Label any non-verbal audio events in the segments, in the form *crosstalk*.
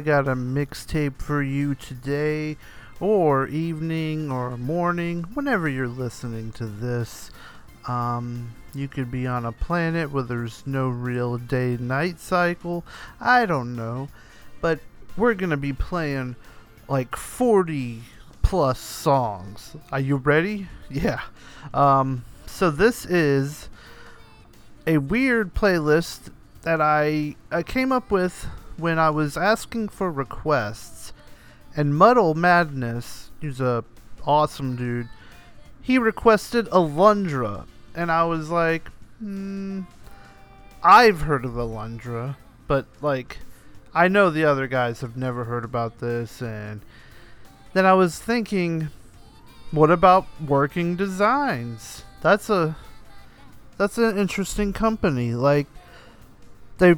I got a mixtape for you today, or evening, or morning, whenever you're listening to this. Um, you could be on a planet where there's no real day night cycle. I don't know. But we're gonna be playing like 40 plus songs. Are you ready? Yeah. Um, so this is a weird playlist that I, I came up with when I was asking for requests. And Muddle Madness, who's a awesome dude, he requested Alundra. And I was like, hmm, I've heard of Alundra, but like, I know the other guys have never heard about this. And then I was thinking, what about Working Designs? That's a that's an interesting company. Like they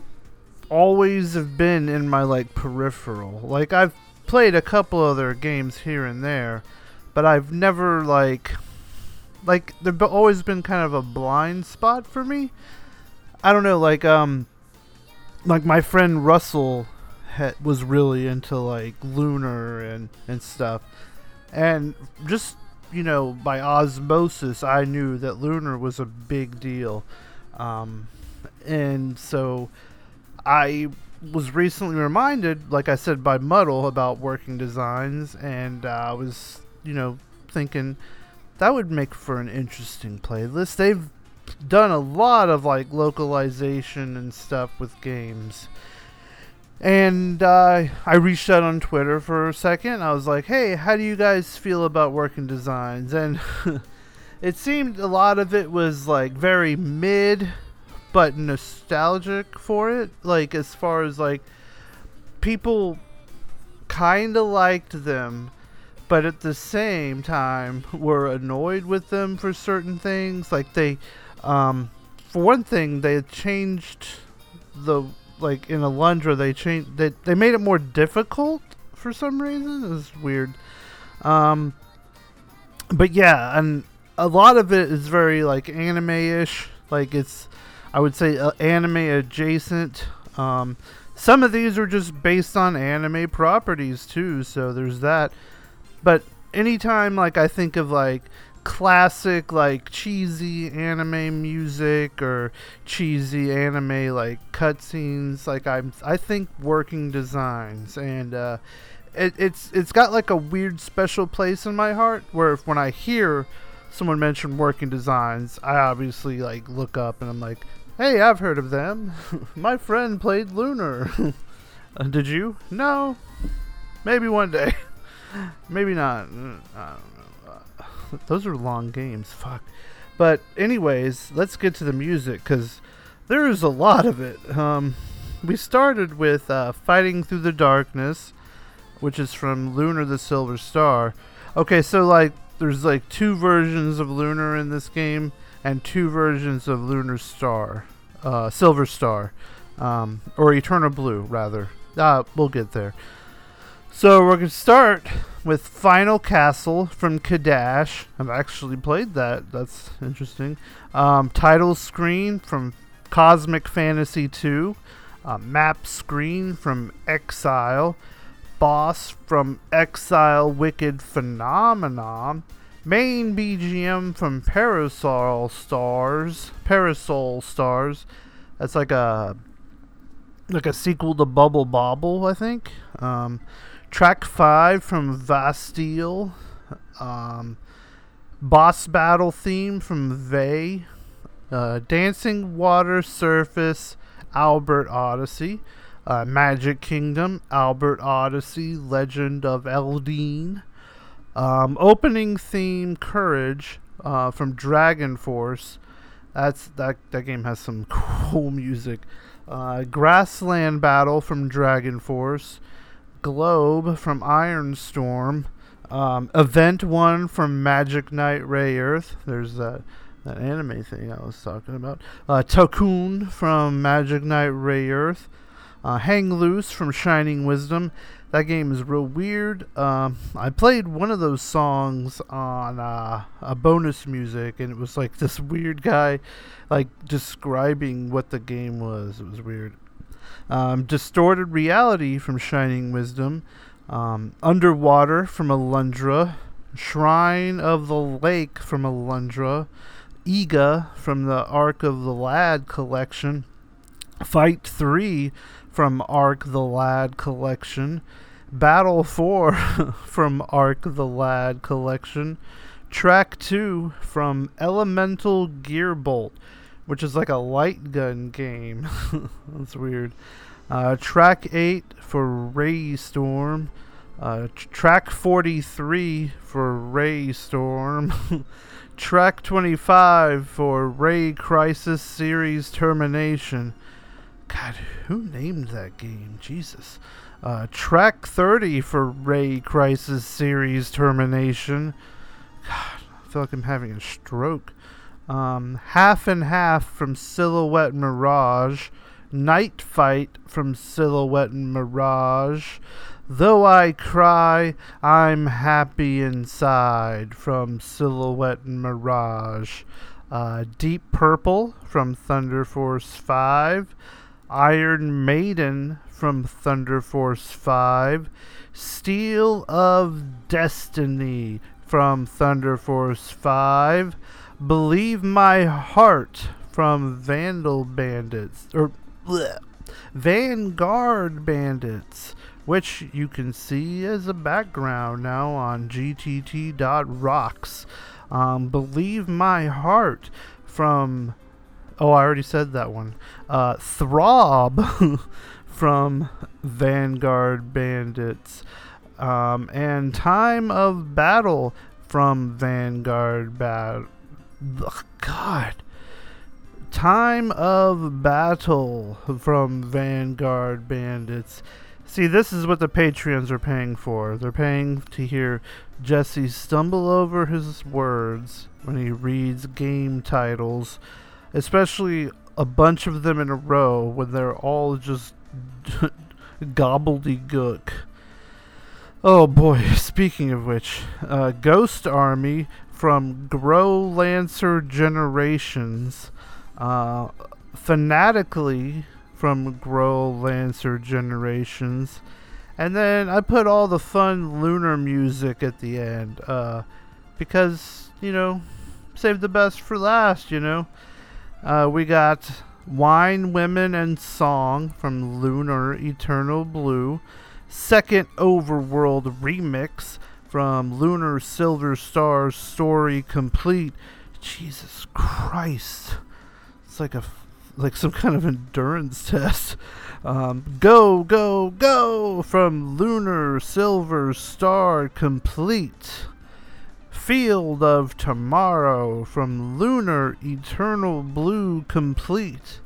always have been in my like peripheral. Like I've played a couple other games here and there, but I've never like like they've always been kind of a blind spot for me. I don't know, like um like my friend Russell ha- was really into like Lunar and and stuff. And just you know, by osmosis, I knew that Lunar was a big deal. Um, and so I was recently reminded, like I said, by Muddle about working designs, and uh, I was, you know, thinking that would make for an interesting playlist. They've done a lot of like localization and stuff with games. And uh, I reached out on Twitter for a second. I was like, hey, how do you guys feel about working designs? And *laughs* it seemed a lot of it was like very mid, but nostalgic for it. Like, as far as like people kind of liked them, but at the same time *laughs* were annoyed with them for certain things. Like, they, um, for one thing, they changed the like in Alundra they changed they they made it more difficult for some reason. It was weird. Um but yeah, and a lot of it is very like anime-ish. Like it's I would say uh, anime adjacent. Um some of these are just based on anime properties too, so there's that. But anytime like I think of like classic like cheesy anime music or cheesy anime like cutscenes like I'm I think working designs and uh it, it's it's got like a weird special place in my heart where if when I hear someone mention working designs I obviously like look up and I'm like hey I've heard of them *laughs* my friend played Lunar *laughs* uh, did you no maybe one day maybe not Uh, I don't know Uh, *sighs* those are long games. Fuck. But anyways, let's get to the music because there is a lot of it. Um, we started with uh, "Fighting Through the Darkness," which is from Lunar the Silver Star. Okay, so like there's like two versions of Lunar in this game and two versions of Lunar Star, uh, Silver Star, um, or Eternal Blue rather. Uh, we'll get there. So we're gonna start with Final Castle from Cadash. I've actually played that. That's interesting. Um, title screen from Cosmic Fantasy 2. Uh, map screen from Exile. Boss from Exile Wicked Phenomenon. Main BGM from Parasol Stars. Parasol Stars. That's like a like a sequel to Bubble Bobble, I think. Um, track five from Vasteel. Um, boss battle theme from Vay. Uh, Dancing Water Surface, Albert Odyssey. Uh, Magic Kingdom, Albert Odyssey, Legend of Eldean. Um, opening theme, Courage, uh, from Dragon Force. That's that. That game has some *laughs* cool music. Uh, Grassland Battle from Dragon Force. Globe from Iron Storm. Um, Event One from Magic Knight Rayearth. There's that that anime thing I was talking about. Uh, Tokun from Magic Knight Rayearth. Uh, Hang Loose from Shining Wisdom. That game is real weird. Um, I played one of those songs on uh, a bonus music, and it was like *laughs* this weird guy, like describing what the game was. It was weird. Um, Distorted Reality from Shining Wisdom. Um, Underwater from Alundra. Shrine of the Lake from Alundra. Iga from the Arc of the Lad collection. Fight 3 from Arc the Lad collection. Battle 4 *laughs* from Arc the Lad collection. Track 2 from Elemental Gearbolt, which is like a light gun game. *laughs* That's weird. Uh, track 8 for RayStorm. Uh, tr- track 43 for RayStorm. *laughs* track 25 for RayCrisis Series Termination. God, who named that game? Jesus. Uh, track 30 for RayCrisis Series Termination. God, I feel like I'm having a stroke. Um, half and half from Silhouette Mirage. Night Fight from Silhouette Mirage. Though I cry, I'm happy inside from Silhouette Mirage. Uh, Deep Purple from Thunder Force 5. Iron Maiden from Thunder Force 5. Steel of Destiny from Thunder Force 5. Believe My Heart from Vandal Bandits. Or bleh, Vanguard Bandits. Which you can see as a background now on gtt.rocks. Um, Believe My Heart from Oh, I already said that one. Uh, Throb *laughs* from Vanguard Bandits. Um, and Time of Battle from Vanguard Battle. God. Time of Battle from Vanguard Bandits. See, this is what the Patreons are paying for. They're paying to hear Jesse stumble over his words when he reads game titles especially a bunch of them in a row when they're all just *laughs* gobbledygook. Oh boy, *laughs* speaking of which, uh, Ghost Army from Growlanser Generations, uh, Fanatically from Growlanser Generations, and then I put all the fun lunar music at the end, uh, because, you know, save the best for last, you know. Uh, we got Wine, Women, and Song from Lunar Eternal Blue. Second Overworld remix from Lunar Silver Star Story Complete. Jesus Christ. It's like a like some kind of endurance *laughs* test. Um, go, go, go from Lunar Silver Star Complete. Field of Tomorrow from Lunar Eternal Blue Complete.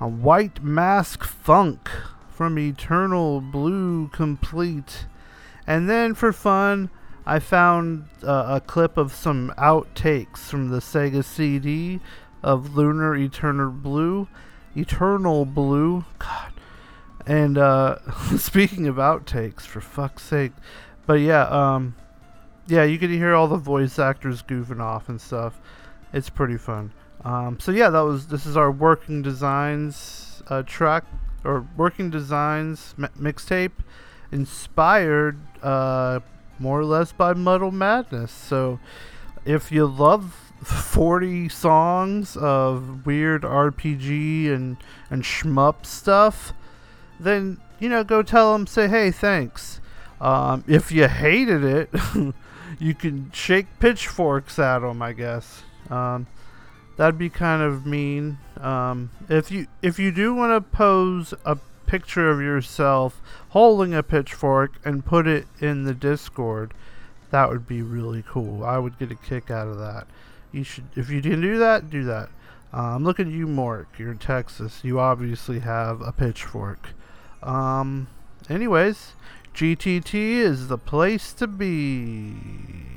A White Mask Funk from Eternal Blue Complete. And then for fun, I found uh, a clip of some outtakes from the Sega CD of Lunar Eternal Blue. Eternal Blue. God. And uh, *laughs* speaking of outtakes, for fuck's sake, but yeah, um, yeah, you can hear all the voice actors goofing off and stuff. It's pretty fun. Um, so yeah, that was this is our working designs uh, track or working designs mi- mixtape, inspired uh, more or less by Muddle Madness. So if you love 40 songs of weird RPG and and shmup stuff, then you know go tell them say hey thanks. Um, if you hated it, *laughs* you can shake pitchforks at them, I guess. Um, that'd be kind of mean. Um, if you if you do want to pose a picture of yourself holding a pitchfork and put it in the Discord, that would be really cool. I would get a kick out of that. You should if you can do that, do that. Um, look at you, Mark. You're in Texas. You obviously have a pitchfork. Um, anyways, GTT is the place to be.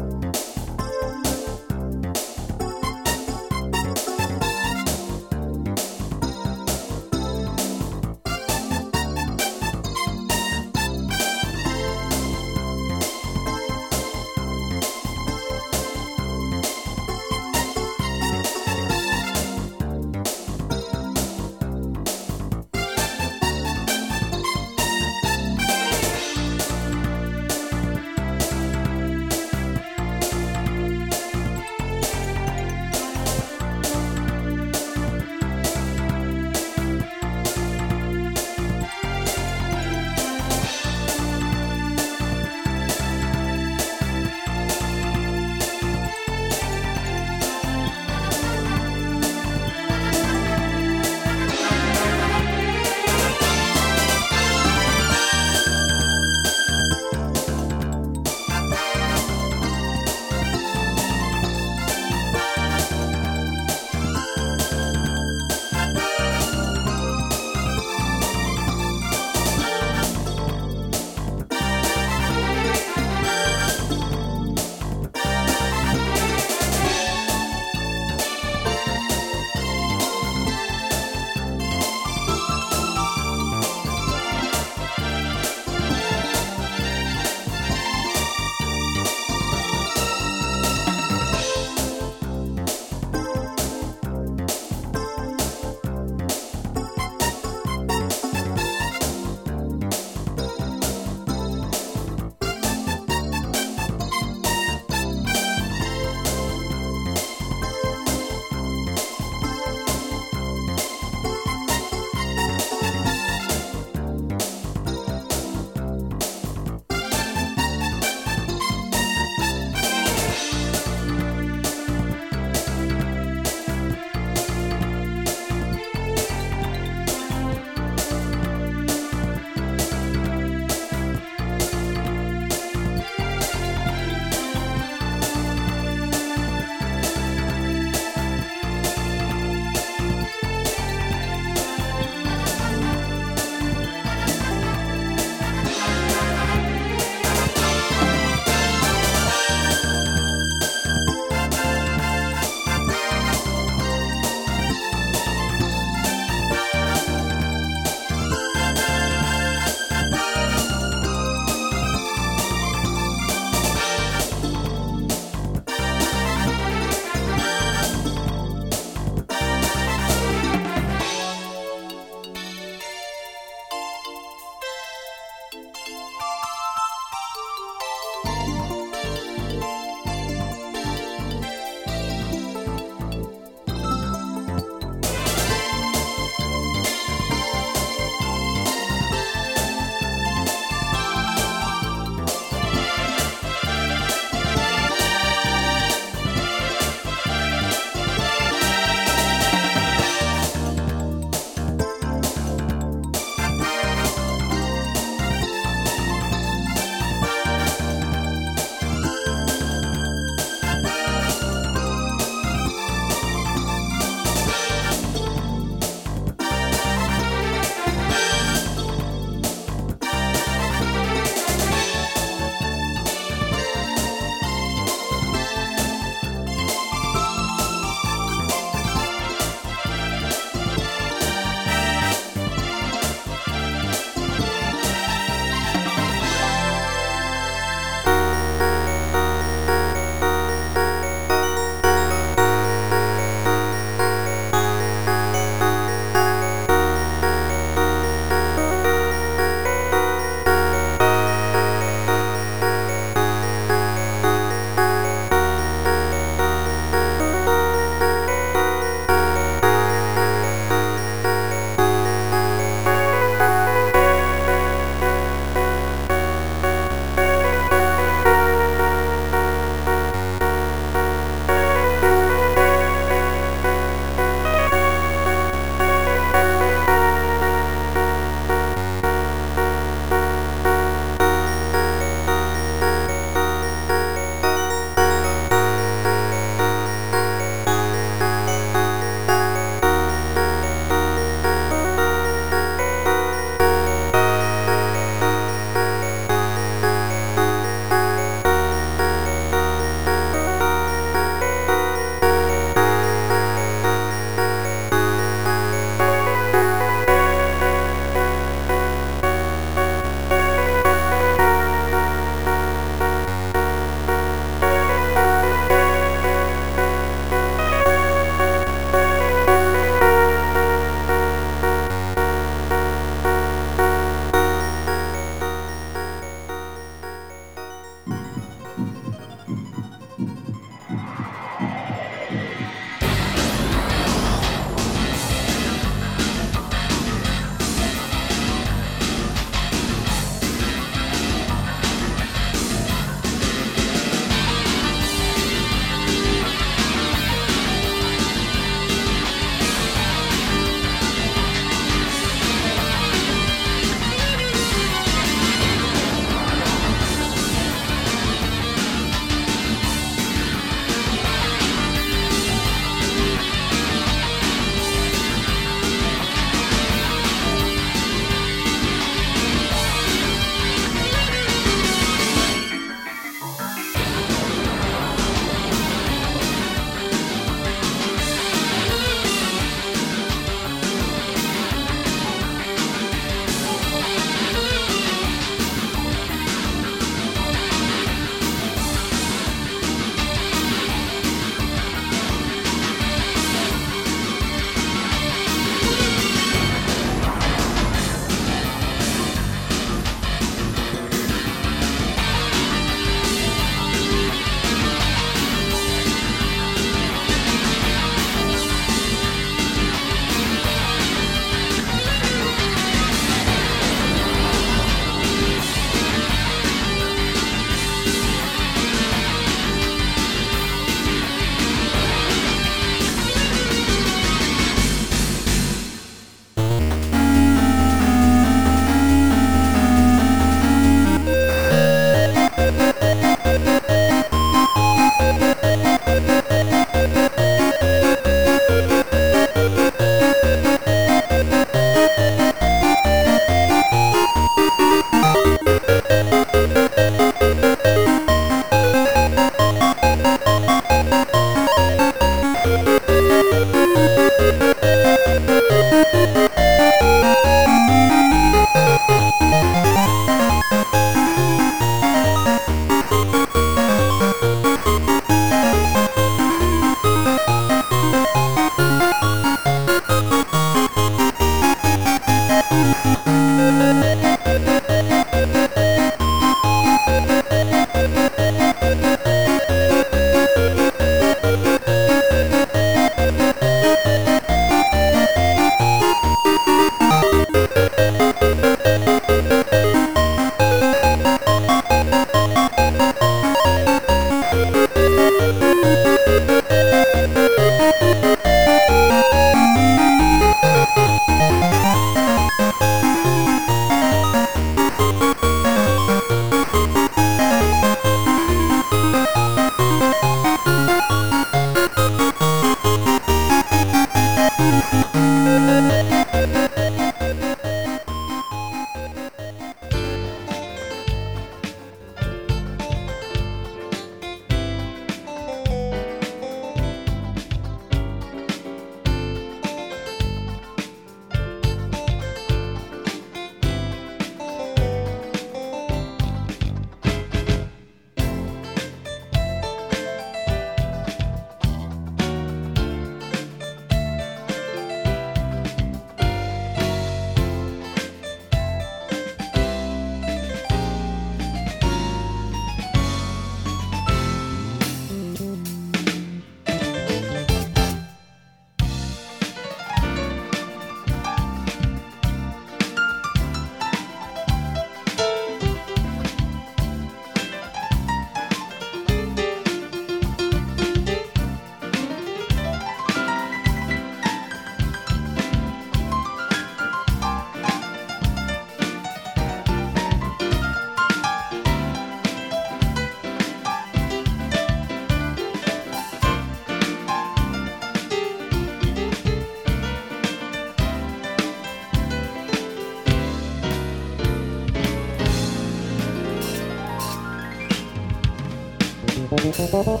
Thank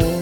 you.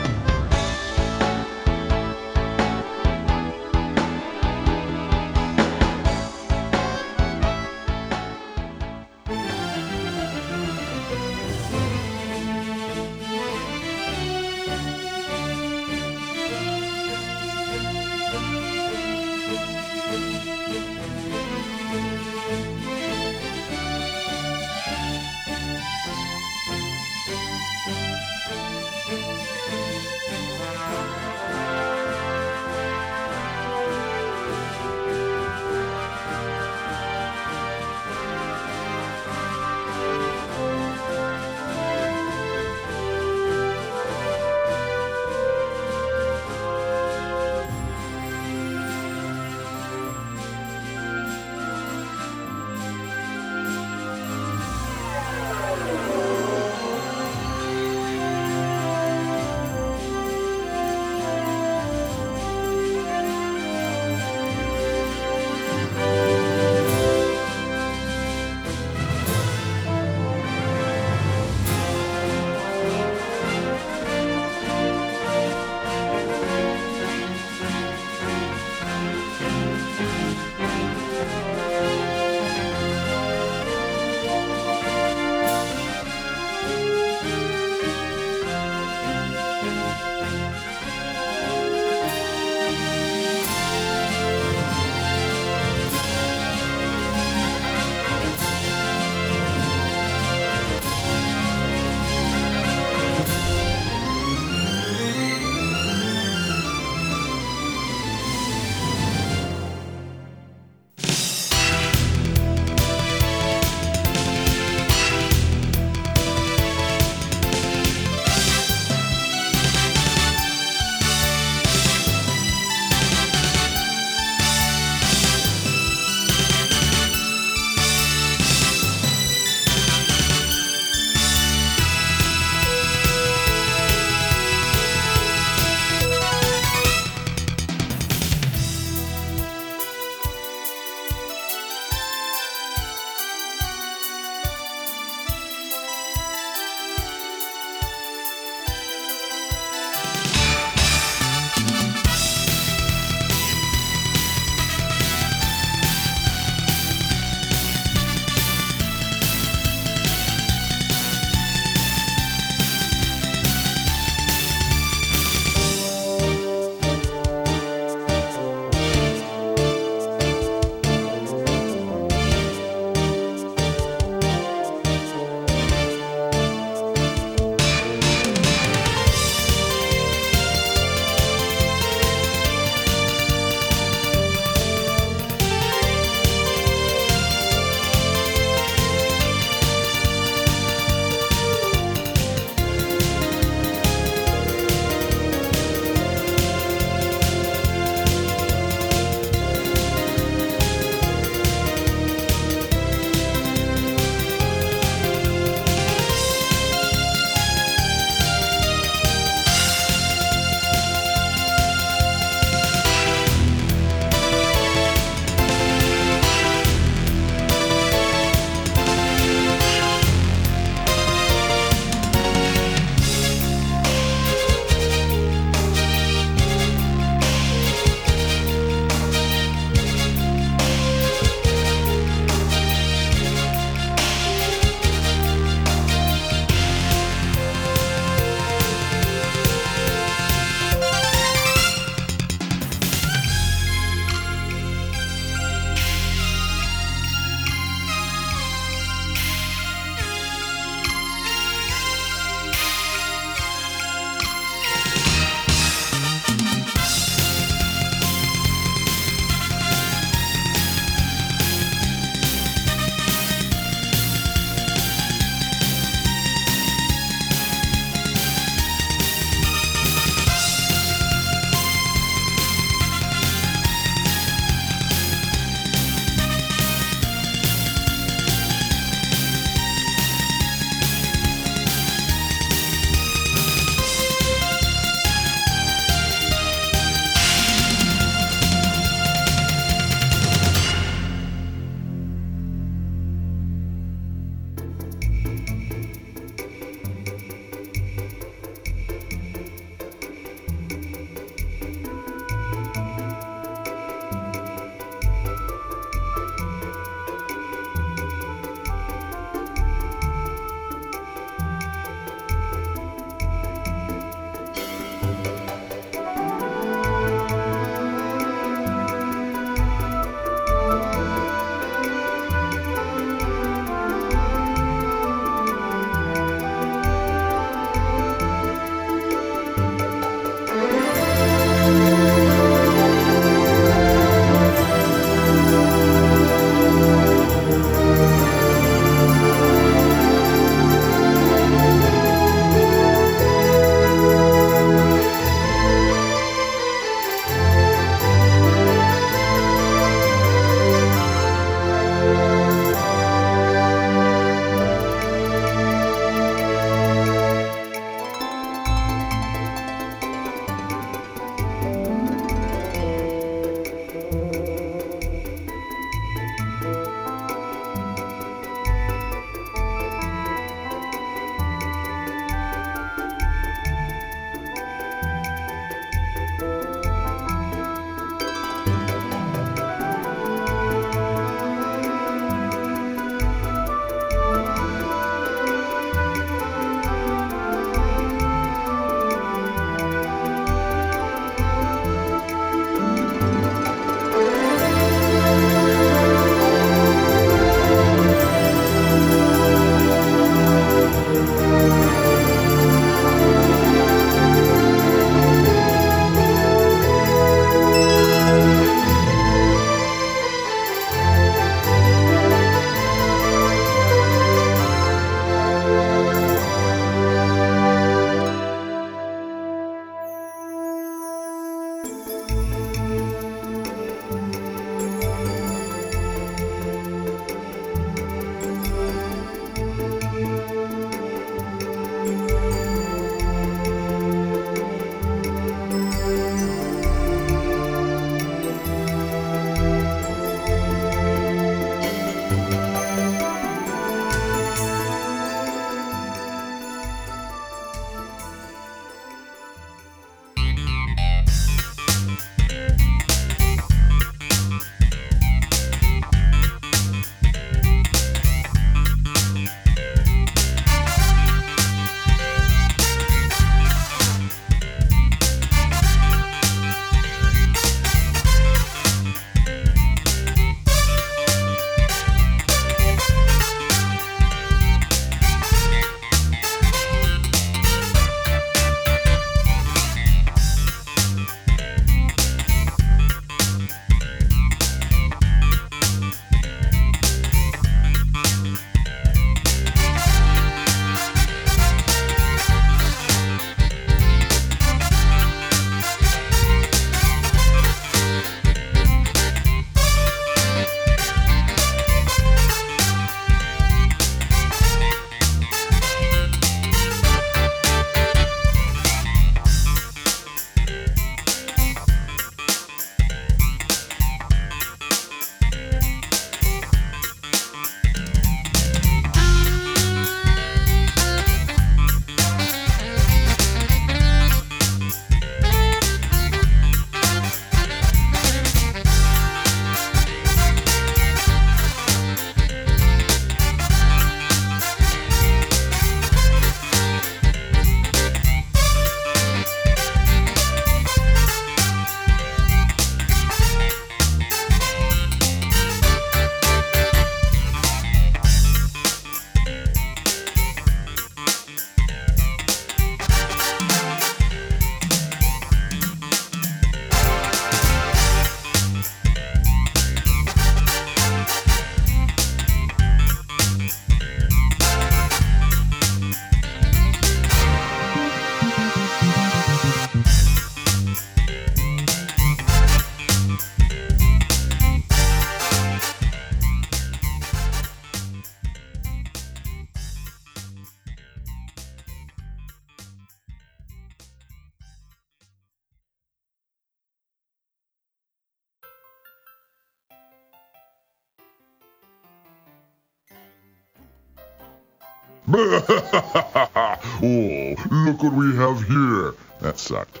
*laughs* oh, look what we have here. That sucked.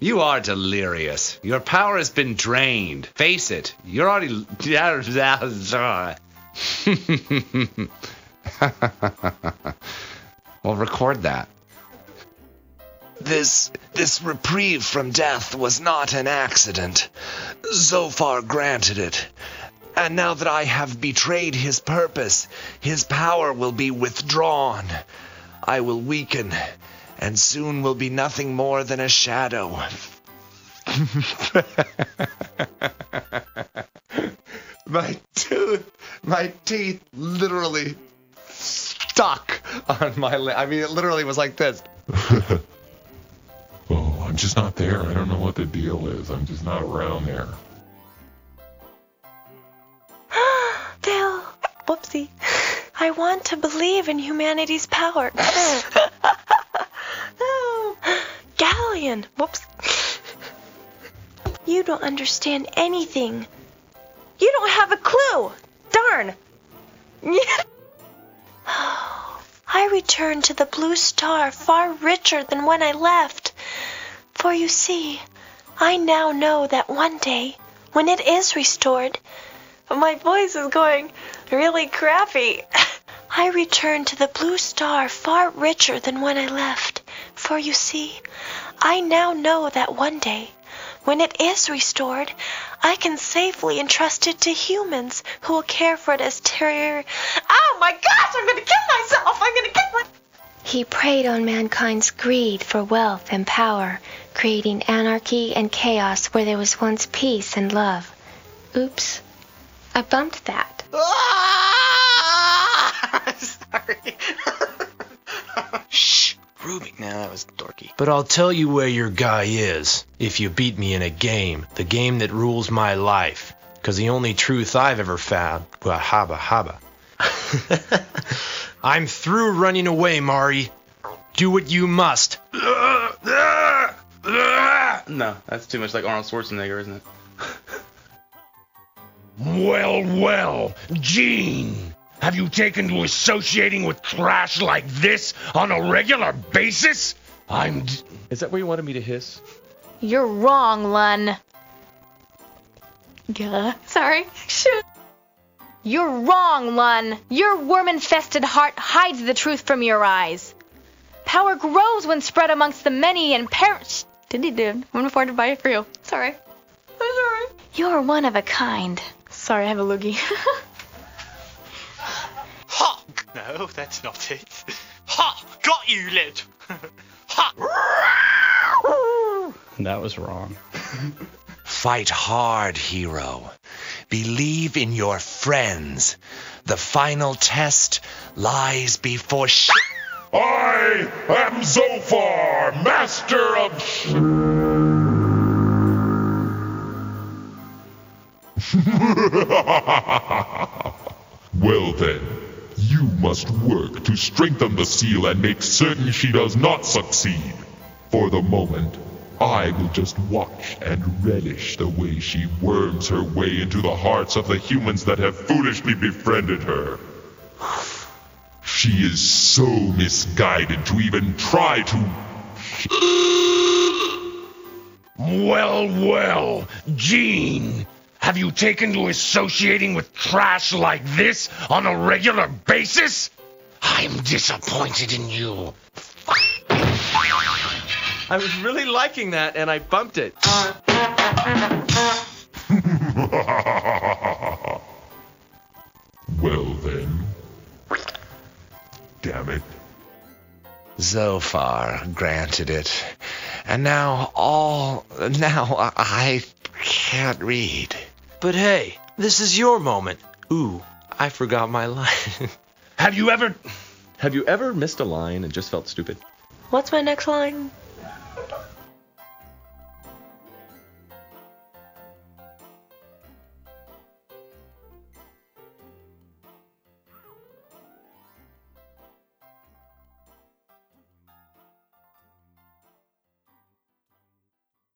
You are delirious. Your power has been drained. Face it, you're already. *laughs* well, record that. This this reprieve from death was not an accident. Zophar granted it. And now that I have betrayed his purpose, his power will be withdrawn. I will weaken, and soon will be nothing more than a shadow. *laughs* my tooth, my teeth literally stuck on my lip. I mean, it literally was like this. *laughs* Oh, I'm just not there. I don't know what the deal is. I'm just not around there. Phil, whoopsie. I want to believe in humanity's power. *laughs* Ghaleon, whoops. You don't understand anything. You don't have a clue. Darn. *laughs* I returned to the blue star far richer than when I left. For you see, I now know that one day, when it is restored, my voice is going really crappy. *laughs* I return to the blue star far richer than when I left. For you see, I now know that one day, when it is restored, I can safely entrust it to humans who will care for it as terrier. Oh my gosh, I'm gonna kill myself! I'm gonna kill myself! He preyed on mankind's greed for wealth and power, creating anarchy and chaos where there was once peace and love. Oops. I bumped that. *laughs* Ah! *laughs* Sorry. Shh, Ruby. Nah, that was dorky. But I'll tell you where your guy is if you beat me in a game, the game that rules my life. Cause the only truth I've ever found, well, haba haba. *laughs* I'm through running away, Mauri. Do what you must. No, that's too much like Arnold Schwarzenegger, isn't it? Well, well, Jean, have you taken to associating with trash like this on a regular basis? I'm. D- Is that where you wanted me to hiss? You're wrong, Lunn. Yeah. Sorry. Shoot. You're wrong, Lunn. Your worm-infested heart hides the truth from your eyes. Power grows when spread amongst the many and perish. Did he do? I'm afforded by it for you. Sorry. I'm sorry. You're one of a kind. Sorry, I have a loogie. *laughs* Ha! No, that's not it. *laughs* Ha! Got you, lad. *laughs* ha! That was wrong. Fight hard, hero. Believe in your friends. The final test lies before sh- I am Zophar, master of. *laughs* well then, you must work to strengthen the seal and make certain she does not succeed. For the moment, I will just watch and relish the way she worms her way into the hearts of the humans that have foolishly befriended her. She is so misguided to even try to. *gasps* Well, well, Jean, have you taken to associating with trash like this on a regular basis? I'm disappointed in you. I was really liking that, and I bumped it. *laughs* well then. Damn it. Zophar granted it. And now all. Now I can't read. But hey, this is your moment. Ooh, I forgot my line. *laughs* Have you ever. Have you ever missed a line and just felt stupid? What's my next line?